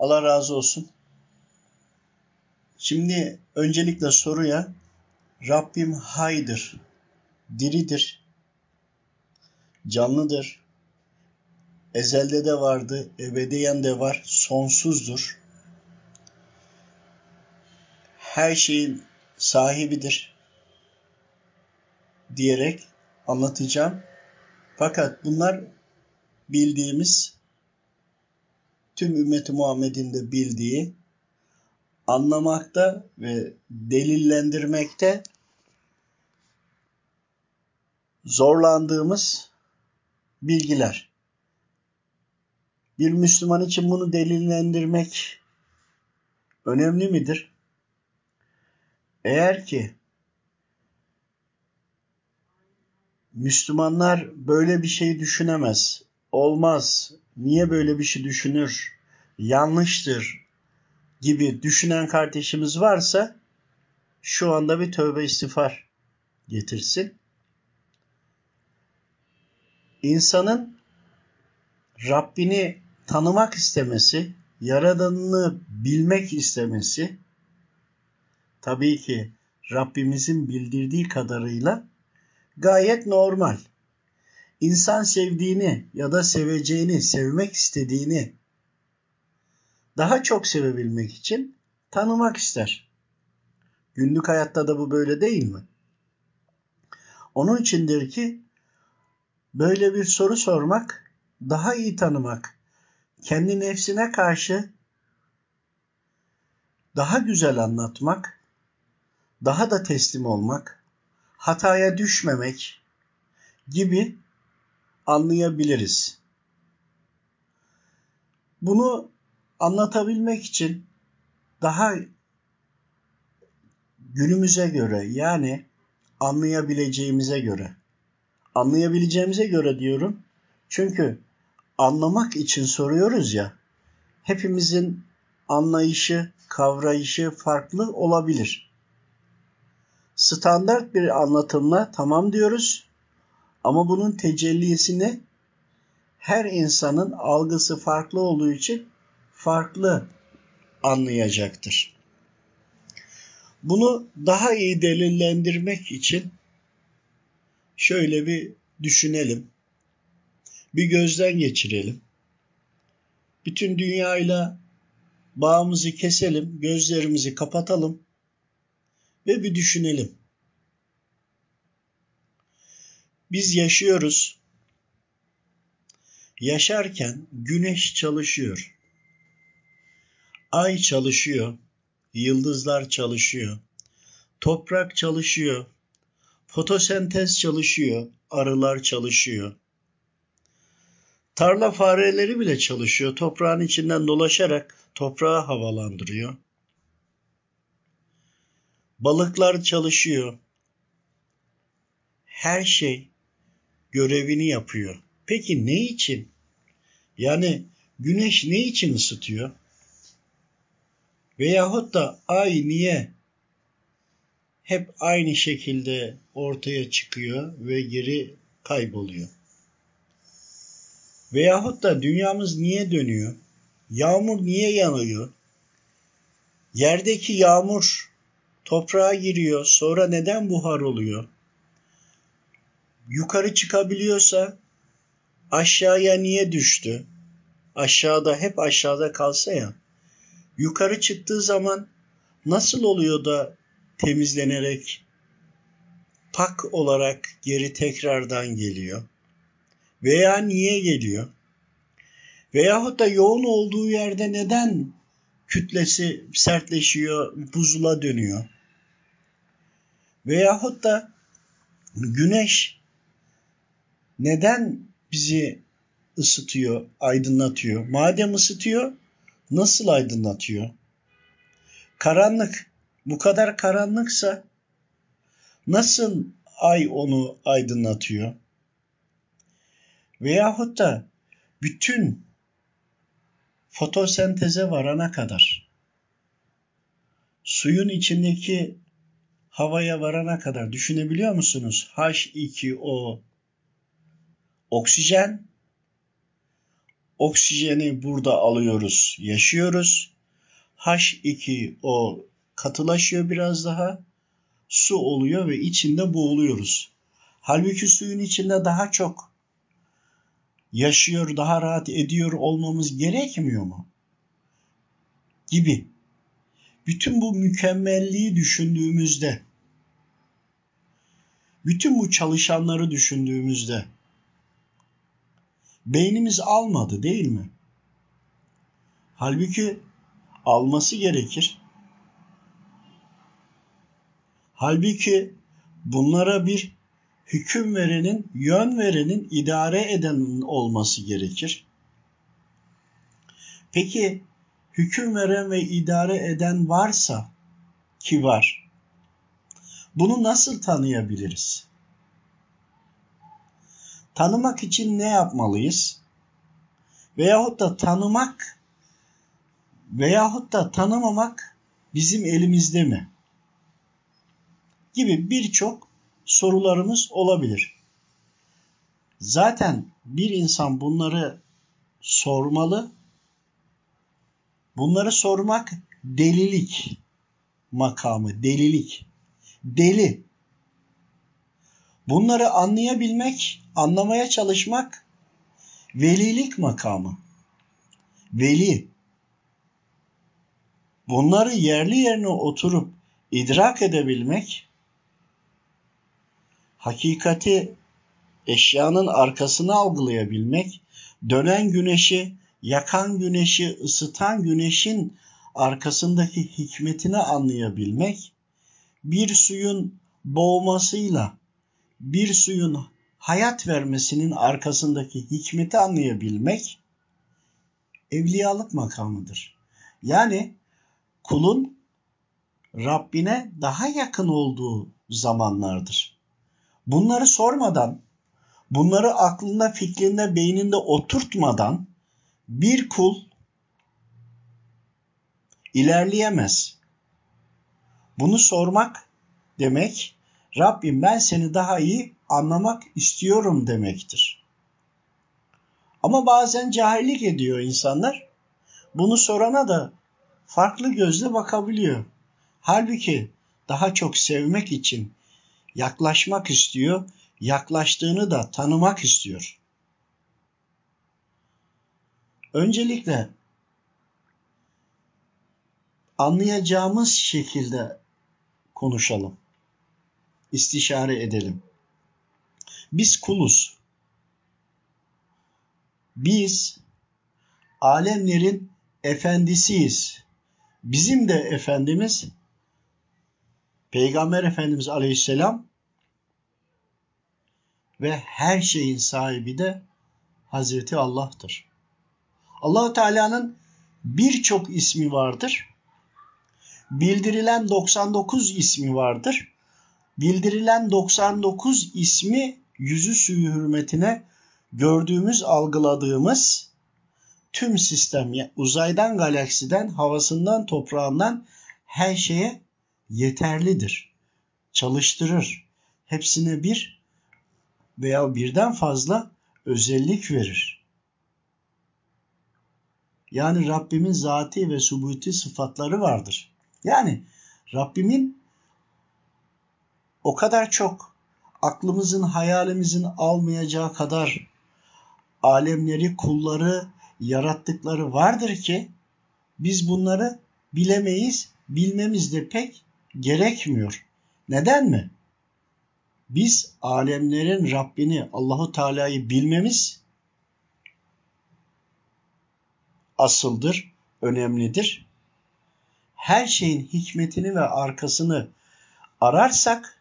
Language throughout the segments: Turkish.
Allah razı olsun. Şimdi öncelikle soruya Rabbim haydır, diridir, canlıdır, ezelde de vardı, ebediyen de var, sonsuzdur. Her şeyin sahibidir diyerek anlatacağım. Fakat bunlar bildiğimiz tüm ümmeti Muhammed'in de bildiği anlamakta ve delillendirmekte zorlandığımız bilgiler. Bir Müslüman için bunu delillendirmek önemli midir? Eğer ki Müslümanlar böyle bir şey düşünemez, olmaz, niye böyle bir şey düşünür, yanlıştır gibi düşünen kardeşimiz varsa şu anda bir tövbe istiğfar getirsin. İnsanın Rabbini tanımak istemesi, Yaradanını bilmek istemesi tabii ki Rabbimizin bildirdiği kadarıyla gayet normal. İnsan sevdiğini ya da seveceğini, sevmek istediğini daha çok sevebilmek için tanımak ister. Günlük hayatta da bu böyle değil mi? Onun içindir ki böyle bir soru sormak, daha iyi tanımak, kendi nefsine karşı daha güzel anlatmak, daha da teslim olmak, hataya düşmemek gibi anlayabiliriz. Bunu anlatabilmek için daha günümüze göre yani anlayabileceğimize göre anlayabileceğimize göre diyorum. Çünkü anlamak için soruyoruz ya. Hepimizin anlayışı, kavrayışı farklı olabilir. Standart bir anlatımla tamam diyoruz. Ama bunun tecellisini her insanın algısı farklı olduğu için farklı anlayacaktır. Bunu daha iyi delillendirmek için şöyle bir düşünelim. Bir gözden geçirelim. Bütün dünyayla bağımızı keselim, gözlerimizi kapatalım ve bir düşünelim. Biz yaşıyoruz. Yaşarken güneş çalışıyor. Ay çalışıyor, yıldızlar çalışıyor, toprak çalışıyor, fotosentez çalışıyor, arılar çalışıyor. Tarla fareleri bile çalışıyor. Toprağın içinden dolaşarak toprağı havalandırıyor. Balıklar çalışıyor. Her şey görevini yapıyor. Peki ne için? Yani güneş ne için ısıtıyor? Veyahut da ay niye hep aynı şekilde ortaya çıkıyor ve geri kayboluyor? Veyahut da dünyamız niye dönüyor? Yağmur niye yanıyor? Yerdeki yağmur toprağa giriyor. Sonra neden buhar oluyor? Yukarı çıkabiliyorsa aşağıya niye düştü? Aşağıda hep aşağıda kalsa ya. Yukarı çıktığı zaman nasıl oluyor da temizlenerek pak olarak geri tekrardan geliyor? Veya niye geliyor? Veyahut da yoğun olduğu yerde neden kütlesi sertleşiyor, buzula dönüyor? Veyahut da güneş neden bizi ısıtıyor, aydınlatıyor? Madem ısıtıyor, nasıl aydınlatıyor? Karanlık. Bu kadar karanlıksa nasıl ay onu aydınlatıyor? Veyahut da bütün fotosenteze varana kadar suyun içindeki havaya varana kadar düşünebiliyor musunuz? H2O oksijen Oksijeni burada alıyoruz, yaşıyoruz. H2O katılaşıyor biraz daha. Su oluyor ve içinde boğuluyoruz. Halbuki suyun içinde daha çok yaşıyor, daha rahat ediyor olmamız gerekmiyor mu? Gibi. Bütün bu mükemmelliği düşündüğümüzde, bütün bu çalışanları düşündüğümüzde beynimiz almadı değil mi? Halbuki alması gerekir. Halbuki bunlara bir hüküm verenin, yön verenin, idare edenin olması gerekir. Peki hüküm veren ve idare eden varsa ki var. Bunu nasıl tanıyabiliriz? Tanımak için ne yapmalıyız? Veyahut da tanımak veyahut da tanımamak bizim elimizde mi? Gibi birçok sorularımız olabilir. Zaten bir insan bunları sormalı. Bunları sormak delilik makamı, delilik. Deli. Bunları anlayabilmek, anlamaya çalışmak velilik makamı. Veli. Bunları yerli yerine oturup idrak edebilmek hakikati eşyanın arkasını algılayabilmek, dönen güneşi, yakan güneşi, ısıtan güneşin arkasındaki hikmetini anlayabilmek, bir suyun boğmasıyla bir suyun hayat vermesinin arkasındaki hikmeti anlayabilmek evliyalık makamıdır. Yani kulun Rabbine daha yakın olduğu zamanlardır. Bunları sormadan, bunları aklında, fikrinde, beyninde oturtmadan bir kul ilerleyemez. Bunu sormak demek Rabbim ben seni daha iyi anlamak istiyorum demektir. Ama bazen cahillik ediyor insanlar. Bunu sorana da farklı gözle bakabiliyor. Halbuki daha çok sevmek için yaklaşmak istiyor, yaklaştığını da tanımak istiyor. Öncelikle anlayacağımız şekilde konuşalım. İstişare edelim. Biz kuluz. Biz alemlerin efendisiyiz. Bizim de efendimiz Peygamber Efendimiz Aleyhisselam ve her şeyin sahibi de Hazreti Allah'tır. Allahu Teala'nın birçok ismi vardır. Bildirilen 99 ismi vardır. Bildirilen 99 ismi yüzü suyu hürmetine gördüğümüz, algıladığımız tüm sistem uzaydan, galaksiden, havasından, toprağından her şeye yeterlidir. Çalıştırır. Hepsine bir veya birden fazla özellik verir. Yani Rabbimin zati ve subuti sıfatları vardır. Yani Rabbimin o kadar çok aklımızın, hayalimizin almayacağı kadar alemleri, kulları, yarattıkları vardır ki biz bunları bilemeyiz, bilmemiz de pek gerekmiyor. Neden mi? Biz alemlerin Rabbini Allahu Teala'yı bilmemiz asıldır, önemlidir. Her şeyin hikmetini ve arkasını ararsak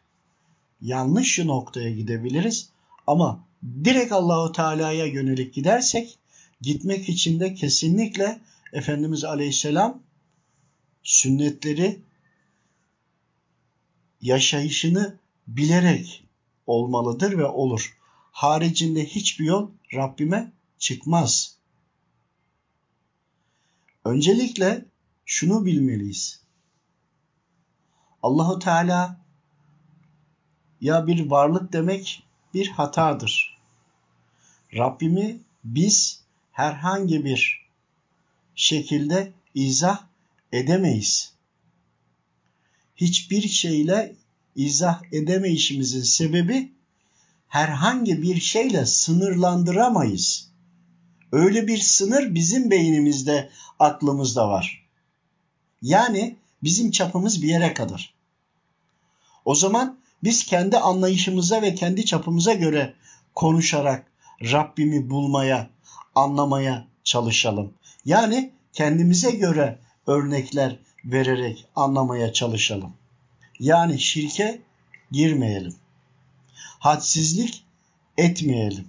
yanlış noktaya gidebiliriz ama direkt Allahu Teala'ya yönelik gidersek gitmek için de kesinlikle Efendimiz Aleyhisselam sünnetleri yaşayışını bilerek olmalıdır ve olur. Haricinde hiçbir yol Rabbime çıkmaz. Öncelikle şunu bilmeliyiz. Allahu Teala ya bir varlık demek bir hatadır. Rabbimi biz herhangi bir şekilde izah edemeyiz. Hiçbir şeyle izah edemeyişimizin sebebi herhangi bir şeyle sınırlandıramayız. Öyle bir sınır bizim beynimizde, aklımızda var. Yani bizim çapımız bir yere kadar. O zaman biz kendi anlayışımıza ve kendi çapımıza göre konuşarak Rabbimi bulmaya, anlamaya çalışalım. Yani kendimize göre örnekler vererek anlamaya çalışalım. Yani şirke girmeyelim. Hadsizlik etmeyelim.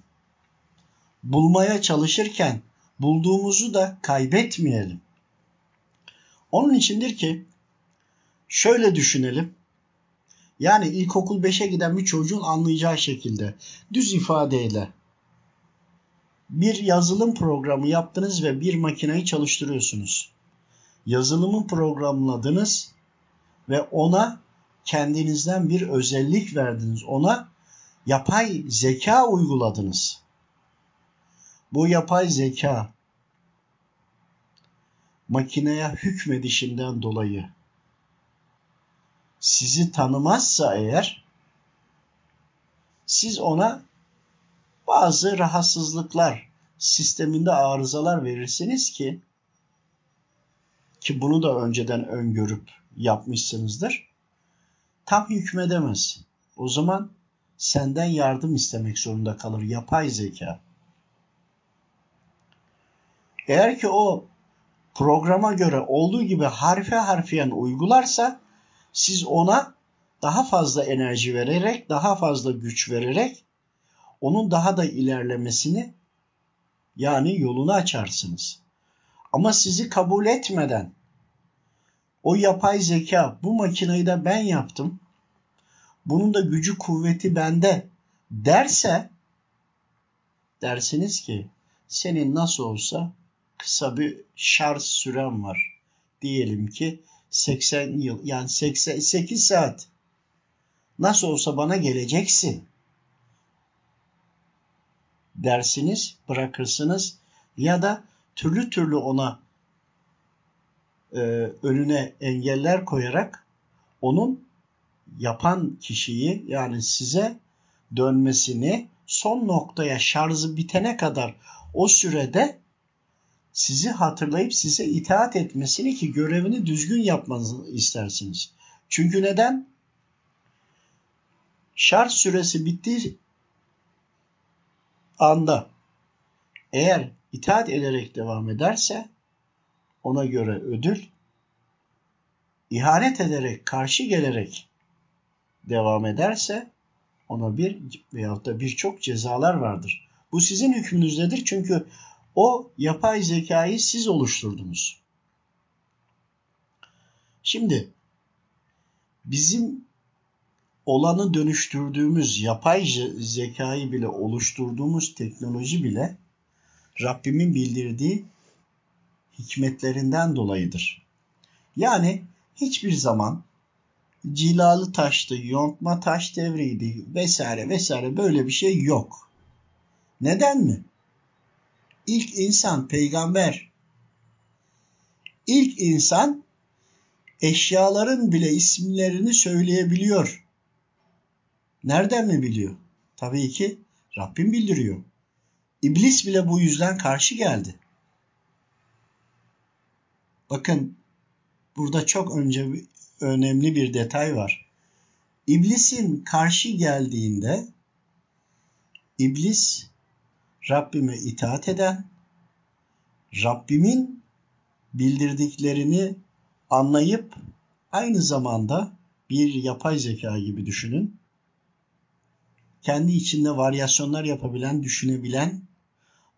Bulmaya çalışırken bulduğumuzu da kaybetmeyelim. Onun içindir ki şöyle düşünelim. Yani ilkokul 5'e giden bir çocuğun anlayacağı şekilde düz ifadeyle bir yazılım programı yaptınız ve bir makineyi çalıştırıyorsunuz. Yazılımı programladınız ve ona kendinizden bir özellik verdiniz. Ona yapay zeka uyguladınız. Bu yapay zeka makineye hükmedişinden dolayı sizi tanımazsa eğer siz ona bazı rahatsızlıklar sisteminde arızalar verirsiniz ki ki bunu da önceden öngörüp yapmışsınızdır. Tam hükmedemez. O zaman senden yardım istemek zorunda kalır yapay zeka. Eğer ki o programa göre olduğu gibi harfe harfiyen uygularsa siz ona daha fazla enerji vererek, daha fazla güç vererek onun daha da ilerlemesini yani yolunu açarsınız. Ama sizi kabul etmeden o yapay zeka bu makineyi de ben yaptım. Bunun da gücü kuvveti bende derse dersiniz ki senin nasıl olsa kısa bir şarj süren var. Diyelim ki 80 yıl yani 88 saat. Nasıl olsa bana geleceksin. Dersiniz, bırakırsınız ya da türlü türlü ona e, önüne engeller koyarak onun yapan kişiyi yani size dönmesini son noktaya şarjı bitene kadar o sürede sizi hatırlayıp size itaat etmesini ki görevini düzgün yapmanızı istersiniz. Çünkü neden? Şarj süresi bittiği anda eğer itaat ederek devam ederse ona göre ödül, ihanet ederek, karşı gelerek devam ederse ona bir veyahut da birçok cezalar vardır. Bu sizin hükmünüzdedir çünkü o yapay zekayı siz oluşturdunuz. Şimdi bizim olanı dönüştürdüğümüz yapay zekayı bile oluşturduğumuz teknoloji bile Rabbimin bildirdiği hikmetlerinden dolayıdır. Yani hiçbir zaman cilalı taştı, yontma taş devriydi vesaire vesaire böyle bir şey yok. Neden mi? İlk insan peygamber. İlk insan eşyaların bile isimlerini söyleyebiliyor. Nereden mi biliyor? Tabii ki Rabbim bildiriyor. İblis bile bu yüzden karşı geldi. Bakın burada çok önce önemli bir detay var. İblisin karşı geldiğinde iblis Rabbime itaat eden, Rabbimin bildirdiklerini anlayıp aynı zamanda bir yapay zeka gibi düşünün. Kendi içinde varyasyonlar yapabilen, düşünebilen,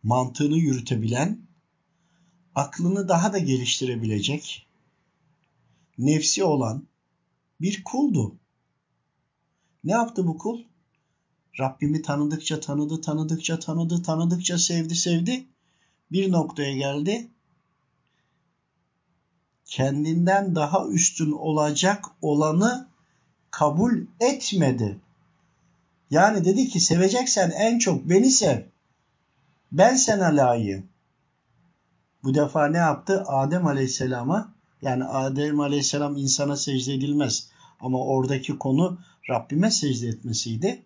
mantığını yürütebilen, aklını daha da geliştirebilecek, nefsi olan bir kuldu. Ne yaptı bu kul? Rabbimi tanıdıkça tanıdı, tanıdıkça tanıdı, tanıdıkça sevdi, sevdi. Bir noktaya geldi. Kendinden daha üstün olacak olanı kabul etmedi. Yani dedi ki seveceksen en çok beni sev. Ben sana layığım. Bu defa ne yaptı? Adem Aleyhisselam'a yani Adem Aleyhisselam insana secde edilmez. Ama oradaki konu Rabbime secde etmesiydi.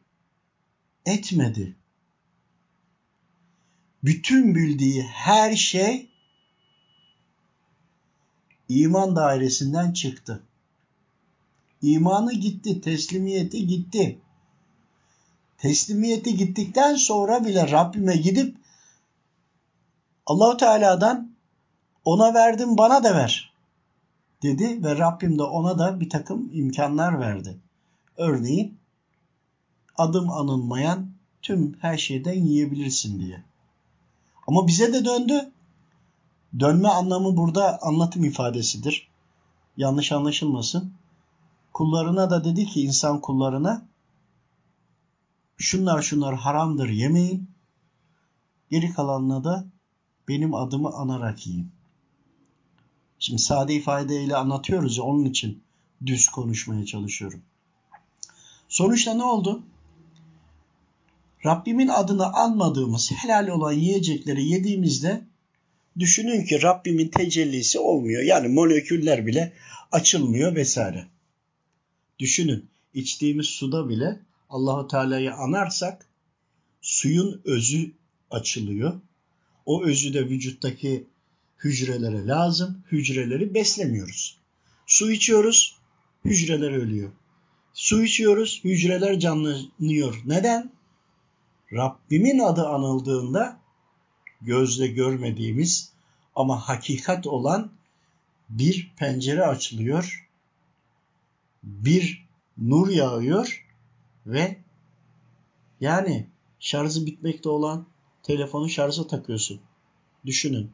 Etmedi. Bütün bildiği her şey iman dairesinden çıktı. İmanı gitti, teslimiyeti gitti. Teslimiyeti gittikten sonra bile Rabbime gidip Allahu Teala'dan ona verdim bana da ver dedi ve Rabbim de ona da bir takım imkanlar verdi. Örneğin adım anılmayan tüm her şeyden yiyebilirsin diye. Ama bize de döndü. Dönme anlamı burada anlatım ifadesidir. Yanlış anlaşılmasın. Kullarına da dedi ki insan kullarına şunlar şunlar haramdır yemeyin. Geri kalanına da benim adımı anarak yiyin. Şimdi sade ifadeyle anlatıyoruz ya onun için düz konuşmaya çalışıyorum. Sonuçta ne oldu? Rabbimin adını almadığımız helal olan yiyecekleri yediğimizde düşünün ki Rabbimin tecellisi olmuyor. Yani moleküller bile açılmıyor vesaire. Düşünün içtiğimiz suda bile Allahu Teala'yı anarsak suyun özü açılıyor. O özü de vücuttaki hücrelere lazım. Hücreleri beslemiyoruz. Su içiyoruz, hücreler ölüyor. Su içiyoruz, hücreler canlanıyor. Neden? Rabbimin adı anıldığında gözle görmediğimiz ama hakikat olan bir pencere açılıyor. Bir nur yağıyor ve yani şarjı bitmekte olan telefonu şarja takıyorsun. Düşünün.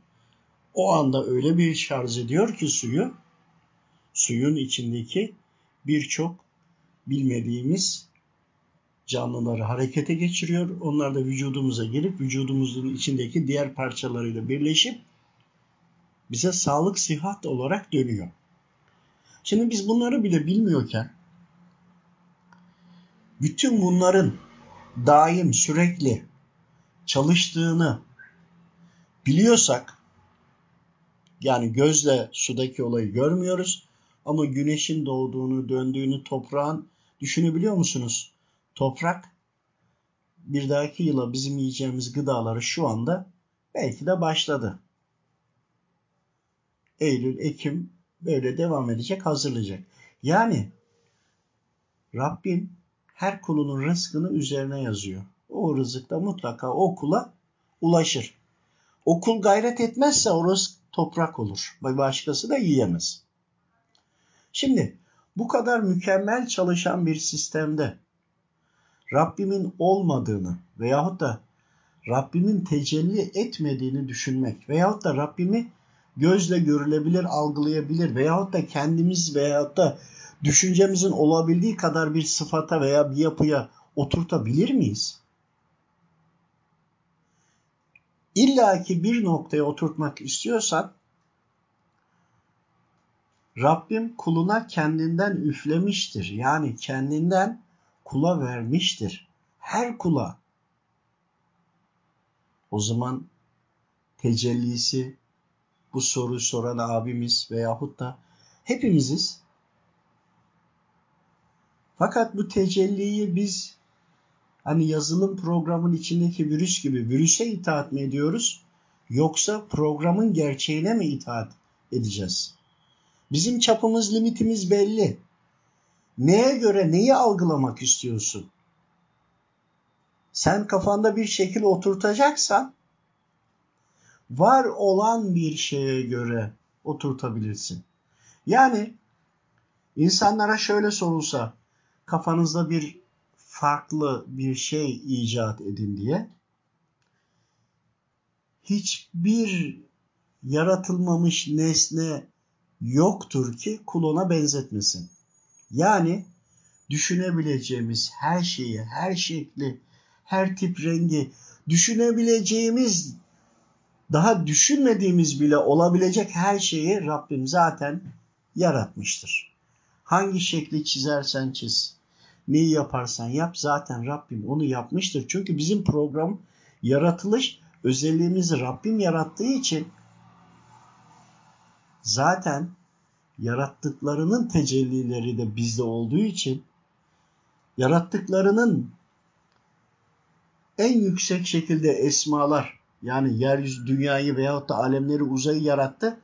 O anda öyle bir şarj ediyor ki suyu, suyun içindeki birçok bilmediğimiz canlıları harekete geçiriyor. Onlar da vücudumuza girip vücudumuzun içindeki diğer parçalarıyla birleşip bize sağlık sihat olarak dönüyor. Şimdi biz bunları bile bilmiyorken bütün bunların daim sürekli çalıştığını biliyorsak yani gözle sudaki olayı görmüyoruz ama güneşin doğduğunu, döndüğünü, toprağın düşünebiliyor musunuz? Toprak bir dahaki yıla bizim yiyeceğimiz gıdaları şu anda belki de başladı. Eylül, Ekim böyle devam edecek, hazırlayacak. Yani Rabbim her kulunun rızkını üzerine yazıyor. O rızık da mutlaka o kula ulaşır. Okul gayret etmezse o rızk toprak olur. Başkası da yiyemez. Şimdi bu kadar mükemmel çalışan bir sistemde Rabbimin olmadığını veyahut da Rabbimin tecelli etmediğini düşünmek veyahut da Rabbimi gözle görülebilir, algılayabilir veyahut da kendimiz veyahut da düşüncemizin olabildiği kadar bir sıfata veya bir yapıya oturtabilir miyiz? İlla ki bir noktaya oturtmak istiyorsan Rabbim kuluna kendinden üflemiştir. Yani kendinden kula vermiştir. Her kula. O zaman tecellisi bu soruyu soran abimiz veyahut da hepimiziz. Fakat bu tecelliyi biz hani yazılım programın içindeki virüs gibi virüse itaat mı ediyoruz? Yoksa programın gerçeğine mi itaat edeceğiz? Bizim çapımız, limitimiz belli. Neye göre neyi algılamak istiyorsun? Sen kafanda bir şekil oturtacaksan var olan bir şeye göre oturtabilirsin. Yani insanlara şöyle sorulsa kafanızda bir farklı bir şey icat edin diye hiçbir yaratılmamış nesne yoktur ki kuluna benzetmesin. Yani düşünebileceğimiz her şeyi, her şekli, her tip rengi düşünebileceğimiz, daha düşünmediğimiz bile olabilecek her şeyi Rabbim zaten yaratmıştır. Hangi şekli çizersen çiz, neyi yaparsan yap zaten Rabbim onu yapmıştır. Çünkü bizim program yaratılış özelliğimizi Rabbim yarattığı için zaten yarattıklarının tecellileri de bizde olduğu için yarattıklarının en yüksek şekilde esmalar yani yeryüzü dünyayı veyahut da alemleri uzayı yarattı.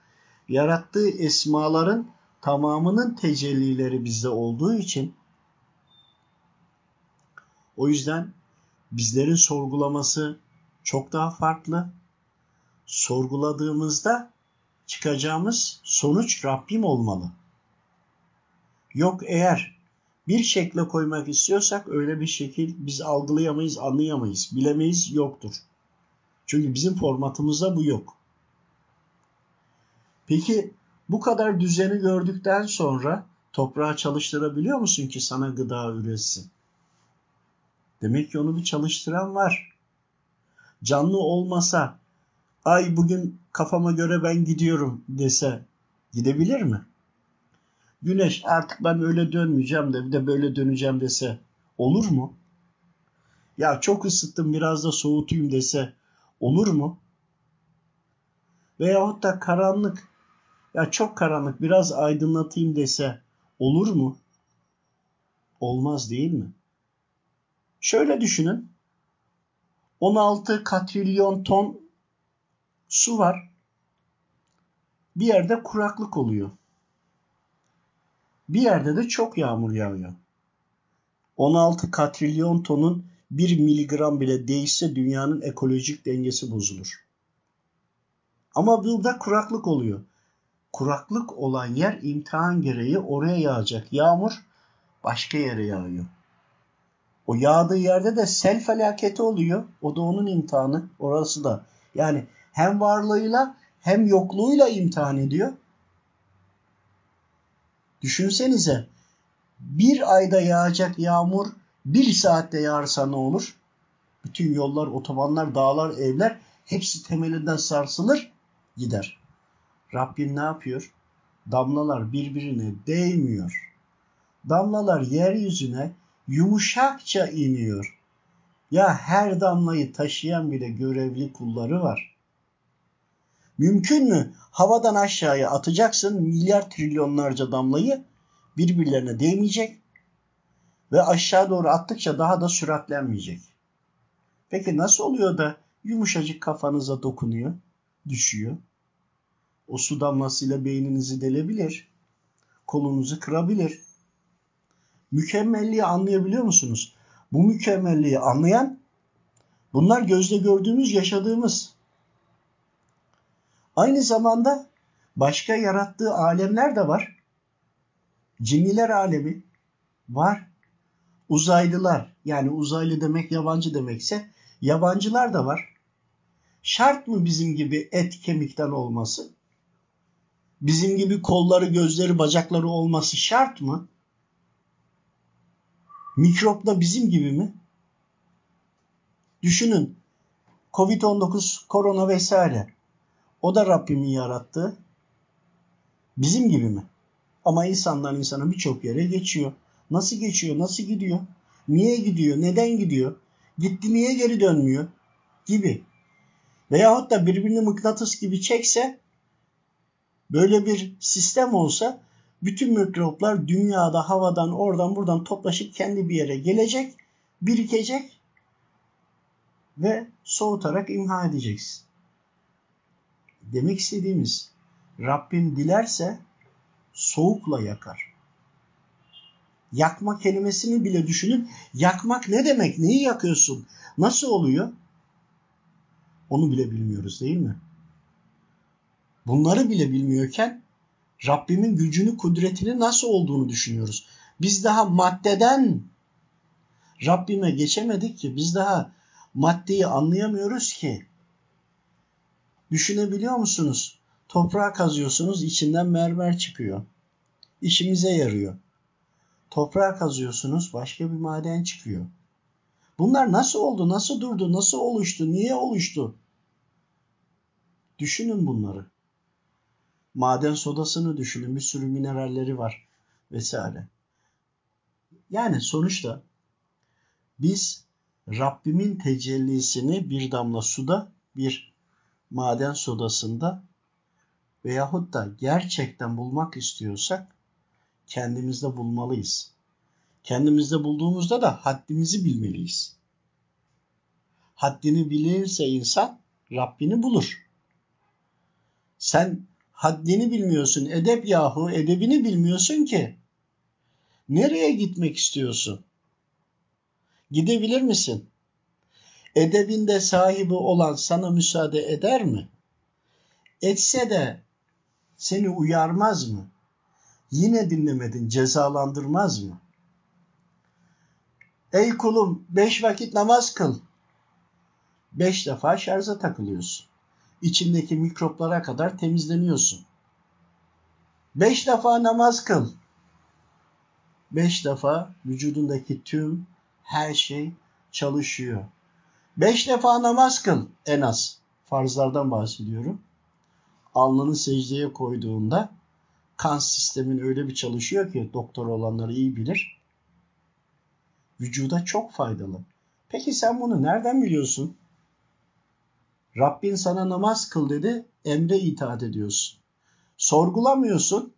Yarattığı esmaların tamamının tecellileri bizde olduğu için o yüzden bizlerin sorgulaması çok daha farklı. Sorguladığımızda çıkacağımız sonuç Rabbim olmalı. Yok eğer bir şekle koymak istiyorsak öyle bir şekil biz algılayamayız, anlayamayız, bilemeyiz, yoktur. Çünkü bizim formatımızda bu yok. Peki bu kadar düzeni gördükten sonra toprağı çalıştırabiliyor musun ki sana gıda üretsin? Demek ki onu bir çalıştıran var. Canlı olmasa ay bugün kafama göre ben gidiyorum dese gidebilir mi? Güneş artık ben öyle dönmeyeceğim de bir de böyle döneceğim dese olur mu? Ya çok ısıttım biraz da soğutayım dese olur mu? Veyahut da karanlık ya çok karanlık biraz aydınlatayım dese olur mu? Olmaz değil mi? Şöyle düşünün. 16 katrilyon ton su var. Bir yerde kuraklık oluyor. Bir yerde de çok yağmur yağıyor. 16 katrilyon tonun 1 miligram bile değişse dünyanın ekolojik dengesi bozulur. Ama burada kuraklık oluyor. Kuraklık olan yer imtihan gereği oraya yağacak. Yağmur başka yere yağıyor. O yağdığı yerde de sel felaketi oluyor. O da onun imtihanı. Orası da. Yani hem varlığıyla hem yokluğuyla imtihan ediyor. Düşünsenize bir ayda yağacak yağmur bir saatte yağarsa ne olur? Bütün yollar, otobanlar, dağlar, evler hepsi temelinden sarsılır gider. Rabbim ne yapıyor? Damlalar birbirine değmiyor. Damlalar yeryüzüne yumuşakça iniyor. Ya her damlayı taşıyan bile görevli kulları var. Mümkün mü? Havadan aşağıya atacaksın milyar trilyonlarca damlayı birbirlerine değmeyecek ve aşağı doğru attıkça daha da süratlenmeyecek. Peki nasıl oluyor da yumuşacık kafanıza dokunuyor, düşüyor? O su damlasıyla beyninizi delebilir, kolunuzu kırabilir. Mükemmelliği anlayabiliyor musunuz? Bu mükemmelliği anlayan bunlar gözle gördüğümüz, yaşadığımız. Aynı zamanda başka yarattığı alemler de var. Cinniler alemi var. Uzaylılar yani uzaylı demek yabancı demekse yabancılar da var. Şart mı bizim gibi et kemikten olması? Bizim gibi kolları, gözleri, bacakları olması şart mı? Mikrop da bizim gibi mi? Düşünün. Covid-19, korona vesaire. O da Rabbimin yarattığı. Bizim gibi mi? Ama insandan insana birçok yere geçiyor. Nasıl geçiyor? Nasıl gidiyor? Niye gidiyor? Neden gidiyor? Gitti niye geri dönmüyor? Gibi. Veyahut da birbirini mıknatıs gibi çekse böyle bir sistem olsa bütün mikroplar dünyada havadan oradan buradan toplaşıp kendi bir yere gelecek, birikecek ve soğutarak imha edeceksin. Demek istediğimiz Rabbim dilerse soğukla yakar. Yakma kelimesini bile düşünün. Yakmak ne demek? Neyi yakıyorsun? Nasıl oluyor? Onu bile bilmiyoruz değil mi? Bunları bile bilmiyorken Rabbimin gücünü, kudretini nasıl olduğunu düşünüyoruz. Biz daha maddeden Rabbime geçemedik ki. Biz daha maddeyi anlayamıyoruz ki. Düşünebiliyor musunuz? Toprağa kazıyorsunuz, içinden mermer çıkıyor. İşimize yarıyor. Toprağa kazıyorsunuz, başka bir maden çıkıyor. Bunlar nasıl oldu, nasıl durdu, nasıl oluştu, niye oluştu? Düşünün bunları. Maden sodasını düşünün. Bir sürü mineralleri var vesaire. Yani sonuçta biz Rabbimin tecellisini bir damla suda, bir maden sodasında veyahut da gerçekten bulmak istiyorsak kendimizde bulmalıyız. Kendimizde bulduğumuzda da haddimizi bilmeliyiz. Haddini bilirse insan Rabbini bulur. Sen haddini bilmiyorsun. Edep yahu edebini bilmiyorsun ki. Nereye gitmek istiyorsun? Gidebilir misin? Edebinde sahibi olan sana müsaade eder mi? Etse de seni uyarmaz mı? Yine dinlemedin cezalandırmaz mı? Ey kulum beş vakit namaz kıl. Beş defa şarja takılıyorsun. İçindeki mikroplara kadar temizleniyorsun. Beş defa namaz kıl. Beş defa vücudundaki tüm her şey çalışıyor. Beş defa namaz kıl en az. Farzlardan bahsediyorum. Alnını secdeye koyduğunda kan sistemin öyle bir çalışıyor ki doktor olanları iyi bilir. Vücuda çok faydalı. Peki sen bunu nereden biliyorsun? Rabbin sana namaz kıl dedi, emre itaat ediyorsun. Sorgulamıyorsun.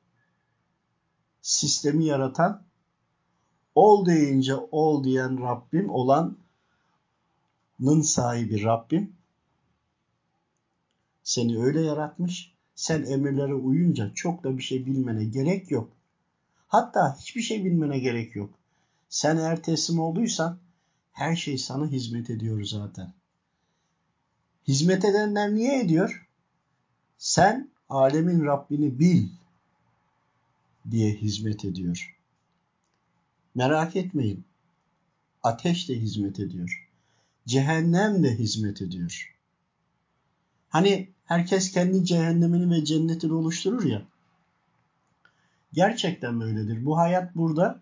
Sistemi yaratan, ol deyince ol diyen Rabbim olanın sahibi Rabbim seni öyle yaratmış. Sen emirlere uyunca çok da bir şey bilmene gerek yok. Hatta hiçbir şey bilmene gerek yok. Sen eğer teslim olduysan her şey sana hizmet ediyor zaten. Hizmet edenler niye ediyor? Sen alemin Rabbini bil diye hizmet ediyor. Merak etmeyin. Ateş de hizmet ediyor. Cehennem de hizmet ediyor. Hani herkes kendi cehennemini ve cennetini oluşturur ya. Gerçekten böyledir. Bu hayat burada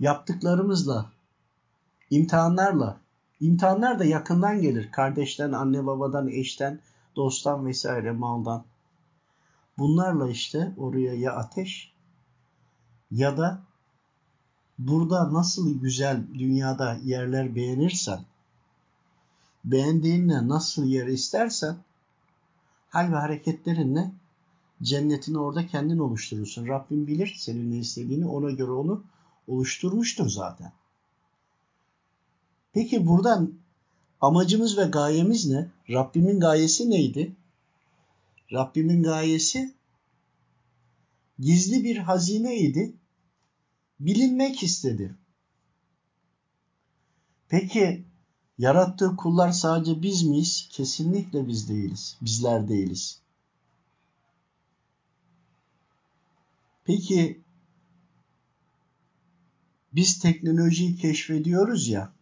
yaptıklarımızla, imtihanlarla, imtihanlar da yakından gelir. Kardeşten, anne babadan, eşten, dosttan vesaire, maldan. Bunlarla işte oraya ya ateş ya da burada nasıl güzel dünyada yerler beğenirsen, beğendiğinle nasıl yer istersen, hal ve hareketlerinle cennetini orada kendin oluşturursun. Rabbim bilir senin ne istediğini ona göre onu oluşturmuştur zaten. Peki buradan amacımız ve gayemiz ne? Rabbimin gayesi neydi? Rabbimin gayesi gizli bir hazineydi. Bilinmek istedi. Peki yarattığı kullar sadece biz miyiz? Kesinlikle biz değiliz. Bizler değiliz. Peki biz teknolojiyi keşfediyoruz ya.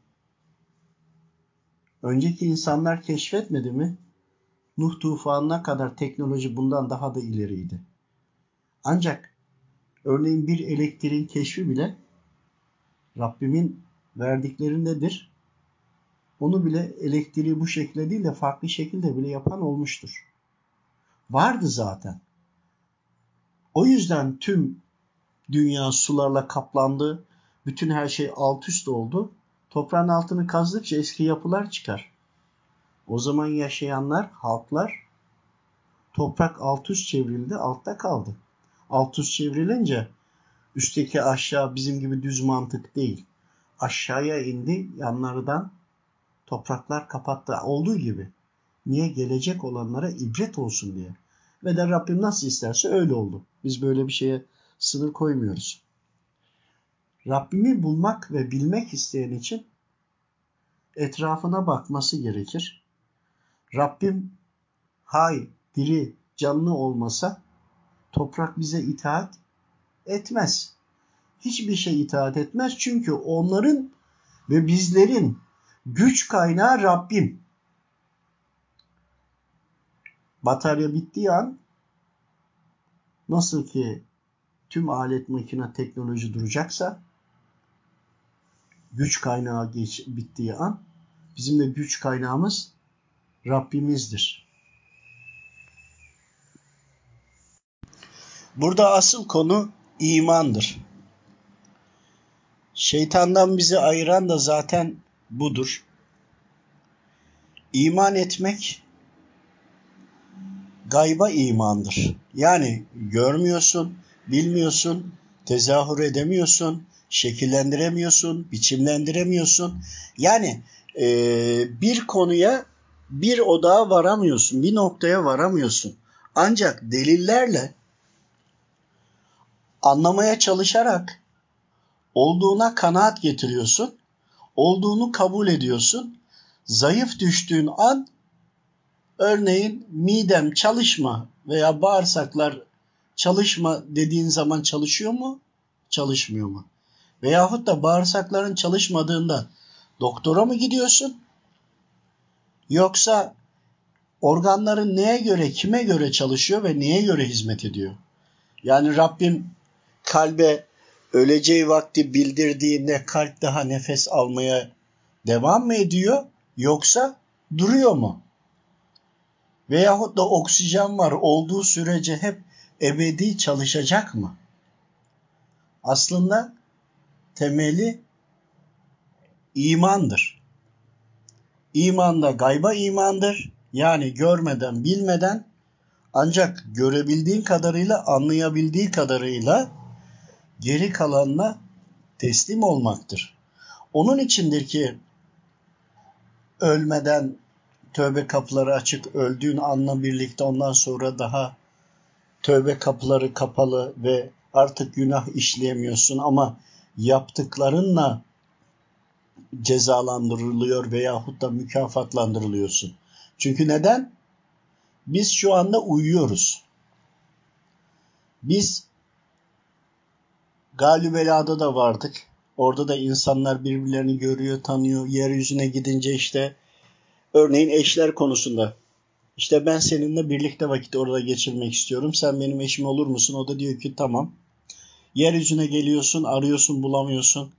Önceki insanlar keşfetmedi mi? Nuh tufanına kadar teknoloji bundan daha da ileriydi. Ancak örneğin bir elektriğin keşfi bile Rabbimin verdiklerindedir. Onu bile elektriği bu şekilde değil de farklı şekilde bile yapan olmuştur. Vardı zaten. O yüzden tüm dünya sularla kaplandı. Bütün her şey alt üst oldu. Toprağın altını kazdıkça eski yapılar çıkar. O zaman yaşayanlar, halklar toprak alt üst çevrildi, altta kaldı. Alt üst çevrilince üstteki aşağı bizim gibi düz mantık değil. Aşağıya indi, yanlardan topraklar kapattı. Olduğu gibi. Niye? Gelecek olanlara ibret olsun diye. Ve de Rabbim nasıl isterse öyle oldu. Biz böyle bir şeye sınır koymuyoruz. Rabbimi bulmak ve bilmek isteyen için etrafına bakması gerekir. Rabbim hay, diri, canlı olmasa toprak bize itaat etmez. Hiçbir şey itaat etmez çünkü onların ve bizlerin güç kaynağı Rabbim. Batarya bittiği an nasıl ki tüm alet makine teknoloji duracaksa güç kaynağı geç, bittiği an bizim de güç kaynağımız Rabbimizdir. Burada asıl konu imandır. Şeytandan bizi ayıran da zaten budur. İman etmek gayba imandır. Yani görmüyorsun, bilmiyorsun, tezahür edemiyorsun, şekillendiremiyorsun, biçimlendiremiyorsun. Yani e, bir konuya bir odağa varamıyorsun, bir noktaya varamıyorsun. Ancak delillerle anlamaya çalışarak olduğuna kanaat getiriyorsun, olduğunu kabul ediyorsun. Zayıf düştüğün an örneğin midem çalışma veya bağırsaklar çalışma dediğin zaman çalışıyor mu? Çalışmıyor mu? Veyahut da bağırsakların çalışmadığında doktora mı gidiyorsun? Yoksa organların neye göre, kime göre çalışıyor ve neye göre hizmet ediyor? Yani Rabbim kalbe öleceği vakti bildirdiğinde kalp daha nefes almaya devam mı ediyor yoksa duruyor mu? Veyahut da oksijen var olduğu sürece hep ebedi çalışacak mı? Aslında temeli imandır. İman da gayba imandır. Yani görmeden, bilmeden ancak görebildiğin kadarıyla, anlayabildiği kadarıyla geri kalanına teslim olmaktır. Onun içindir ki ölmeden tövbe kapıları açık, öldüğün anla birlikte ondan sonra daha tövbe kapıları kapalı ve artık günah işleyemiyorsun ama yaptıklarınla cezalandırılıyor veyahut da mükafatlandırılıyorsun. Çünkü neden? Biz şu anda uyuyoruz. Biz Galibela'da da vardık. Orada da insanlar birbirlerini görüyor, tanıyor. Yeryüzüne gidince işte örneğin eşler konusunda. İşte ben seninle birlikte vakit orada geçirmek istiyorum. Sen benim eşim olur musun? O da diyor ki tamam. Yeryüzüne geliyorsun, arıyorsun, bulamıyorsun.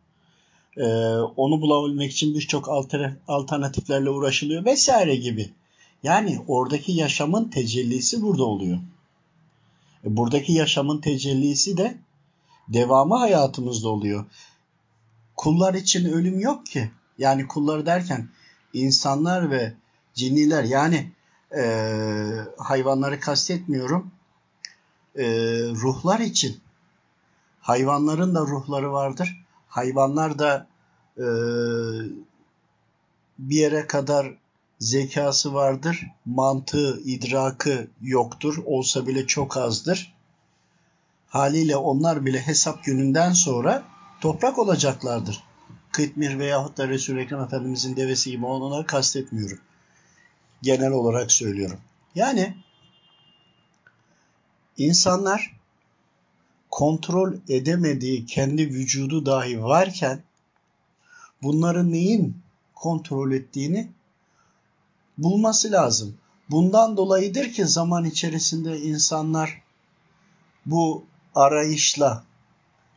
Ee, onu bulabilmek için birçok alternatiflerle uğraşılıyor vesaire gibi. Yani oradaki yaşamın tecellisi burada oluyor. E, buradaki yaşamın tecellisi de devamı hayatımızda oluyor. Kullar için ölüm yok ki. Yani kullar derken insanlar ve cinniler yani e, hayvanları kastetmiyorum. E, ruhlar için hayvanların da ruhları vardır. Hayvanlar da e, bir yere kadar zekası vardır. Mantığı, idrakı yoktur. Olsa bile çok azdır. Haliyle onlar bile hesap gününden sonra toprak olacaklardır. Kıtmir veyahut da Resul-i Ekrem Efendimizin devesi gibi onları kastetmiyorum. Genel olarak söylüyorum. Yani insanlar kontrol edemediği kendi vücudu dahi varken bunların neyin kontrol ettiğini bulması lazım. Bundan dolayıdır ki zaman içerisinde insanlar bu arayışla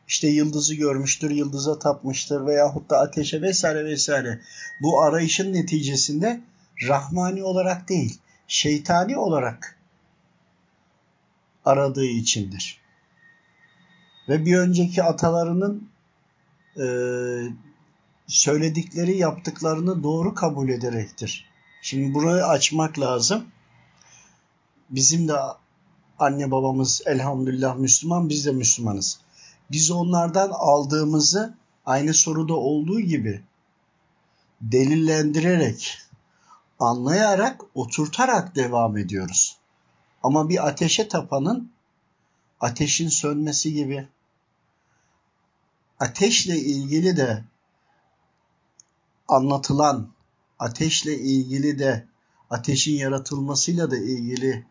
işte yıldızı görmüştür, yıldıza tapmıştır veyahut da ateşe vesaire vesaire. Bu arayışın neticesinde rahmani olarak değil, şeytani olarak aradığı içindir. Ve bir önceki atalarının e, söyledikleri, yaptıklarını doğru kabul ederektir. Şimdi burayı açmak lazım. Bizim de anne babamız elhamdülillah Müslüman, biz de Müslümanız. Biz onlardan aldığımızı aynı soruda olduğu gibi delillendirerek, anlayarak, oturtarak devam ediyoruz. Ama bir ateşe tapanın ateşin sönmesi gibi ateşle ilgili de anlatılan ateşle ilgili de ateşin yaratılmasıyla da ilgili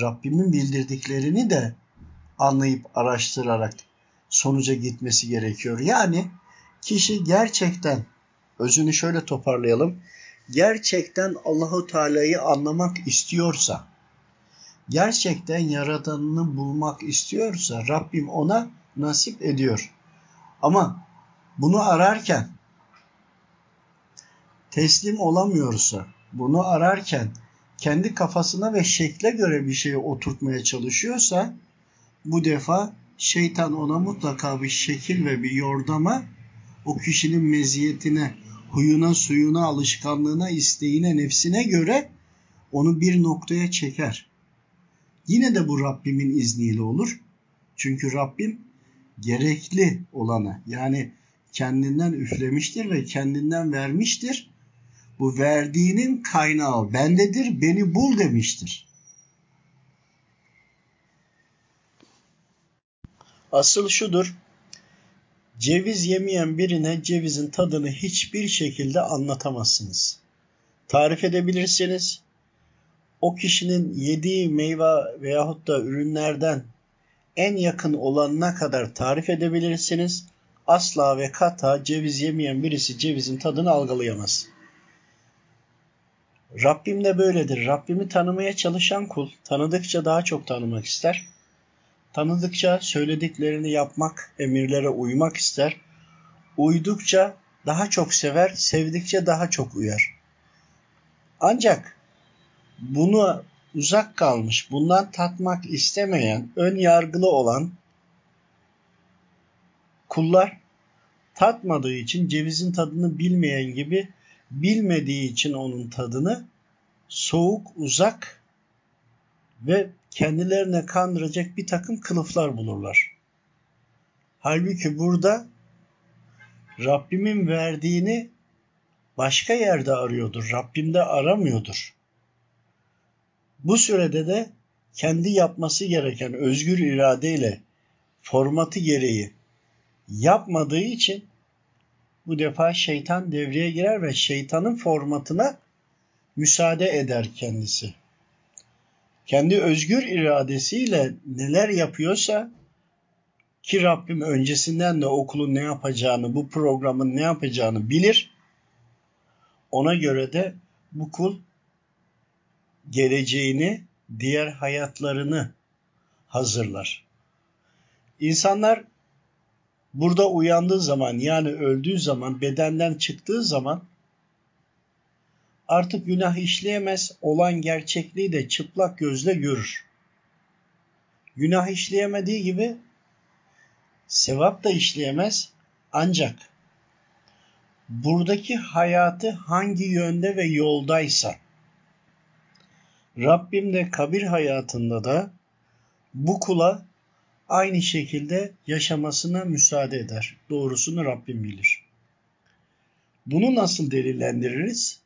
Rabbimin bildirdiklerini de anlayıp araştırarak sonuca gitmesi gerekiyor. Yani kişi gerçekten özünü şöyle toparlayalım. Gerçekten Allahu Teala'yı anlamak istiyorsa, gerçekten yaradanını bulmak istiyorsa Rabbim ona nasip ediyor. Ama bunu ararken teslim olamıyorsa, bunu ararken kendi kafasına ve şekle göre bir şeyi oturtmaya çalışıyorsa bu defa şeytan ona mutlaka bir şekil ve bir yordama o kişinin meziyetine, huyuna, suyuna, alışkanlığına, isteğine, nefsine göre onu bir noktaya çeker. Yine de bu Rabbimin izniyle olur. Çünkü Rabbim gerekli olanı yani kendinden üflemiştir ve kendinden vermiştir. Bu verdiğinin kaynağı bendedir, beni bul demiştir. Asıl şudur, ceviz yemeyen birine cevizin tadını hiçbir şekilde anlatamazsınız. Tarif edebilirsiniz. O kişinin yediği meyve veyahut da ürünlerden en yakın olanına kadar tarif edebilirsiniz. Asla ve kata ceviz yemeyen birisi cevizin tadını algılayamaz. Rabbim de böyledir. Rabbimi tanımaya çalışan kul tanıdıkça daha çok tanımak ister. Tanıdıkça söylediklerini yapmak, emirlere uymak ister. Uydukça daha çok sever, sevdikçe daha çok uyar. Ancak bunu uzak kalmış, bundan tatmak istemeyen, ön yargılı olan kullar tatmadığı için cevizin tadını bilmeyen gibi bilmediği için onun tadını soğuk, uzak ve kendilerine kandıracak bir takım kılıflar bulurlar. Halbuki burada Rabbimin verdiğini başka yerde arıyordur. Rabbimde aramıyordur. Bu sürede de kendi yapması gereken özgür iradeyle formatı gereği yapmadığı için bu defa şeytan devreye girer ve şeytanın formatına müsaade eder kendisi. Kendi özgür iradesiyle neler yapıyorsa ki Rabbim öncesinden de okulun ne yapacağını, bu programın ne yapacağını bilir. Ona göre de bu kul geleceğini, diğer hayatlarını hazırlar. İnsanlar burada uyandığı zaman yani öldüğü zaman bedenden çıktığı zaman artık günah işleyemez olan gerçekliği de çıplak gözle görür. Günah işleyemediği gibi sevap da işleyemez ancak buradaki hayatı hangi yönde ve yoldaysa Rabbim de kabir hayatında da bu kula aynı şekilde yaşamasına müsaade eder. Doğrusunu Rabbim bilir. Bunu nasıl delillendiririz?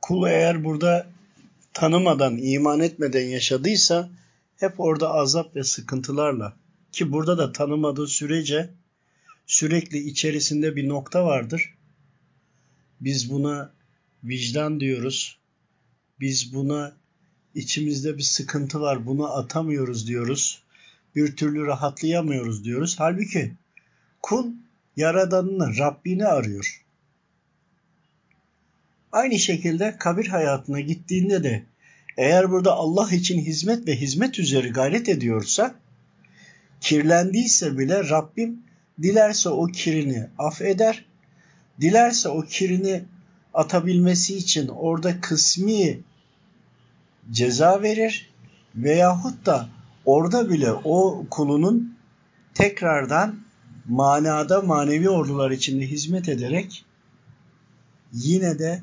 Kul eğer burada tanımadan, iman etmeden yaşadıysa hep orada azap ve sıkıntılarla ki burada da tanımadığı sürece sürekli içerisinde bir nokta vardır. Biz buna vicdan diyoruz. Biz buna içimizde bir sıkıntı var, bunu atamıyoruz diyoruz. Bir türlü rahatlayamıyoruz diyoruz. Halbuki kul yaradanını, Rabbini arıyor. Aynı şekilde kabir hayatına gittiğinde de eğer burada Allah için hizmet ve hizmet üzeri gayret ediyorsa kirlendiyse bile Rabbim dilerse o kirini affeder. Dilerse o kirini atabilmesi için orada kısmi ceza verir veyahut da orada bile o kulunun tekrardan manada manevi ordular içinde hizmet ederek yine de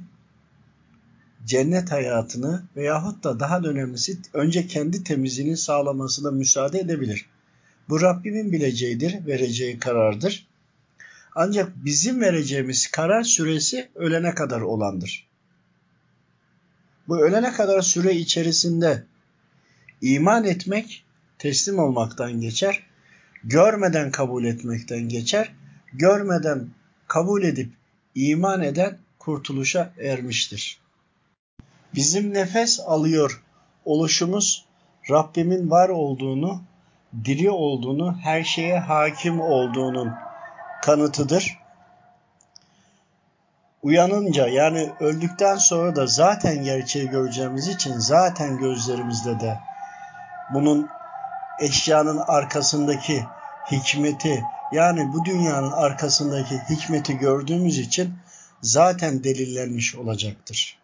cennet hayatını veyahut da daha da önemlisi önce kendi temizliğini sağlamasına müsaade edebilir. Bu Rabbimin bileceğidir, vereceği karardır. Ancak bizim vereceğimiz karar süresi ölene kadar olandır. Bu ölene kadar süre içerisinde iman etmek teslim olmaktan geçer. Görmeden kabul etmekten geçer. Görmeden kabul edip iman eden kurtuluşa ermiştir. Bizim nefes alıyor oluşumuz Rabbimin var olduğunu, diri olduğunu, her şeye hakim olduğunun kanıtıdır. Uyanınca yani öldükten sonra da zaten gerçeği göreceğimiz için zaten gözlerimizde de bunun eşyanın arkasındaki hikmeti yani bu dünyanın arkasındaki hikmeti gördüğümüz için zaten delillenmiş olacaktır.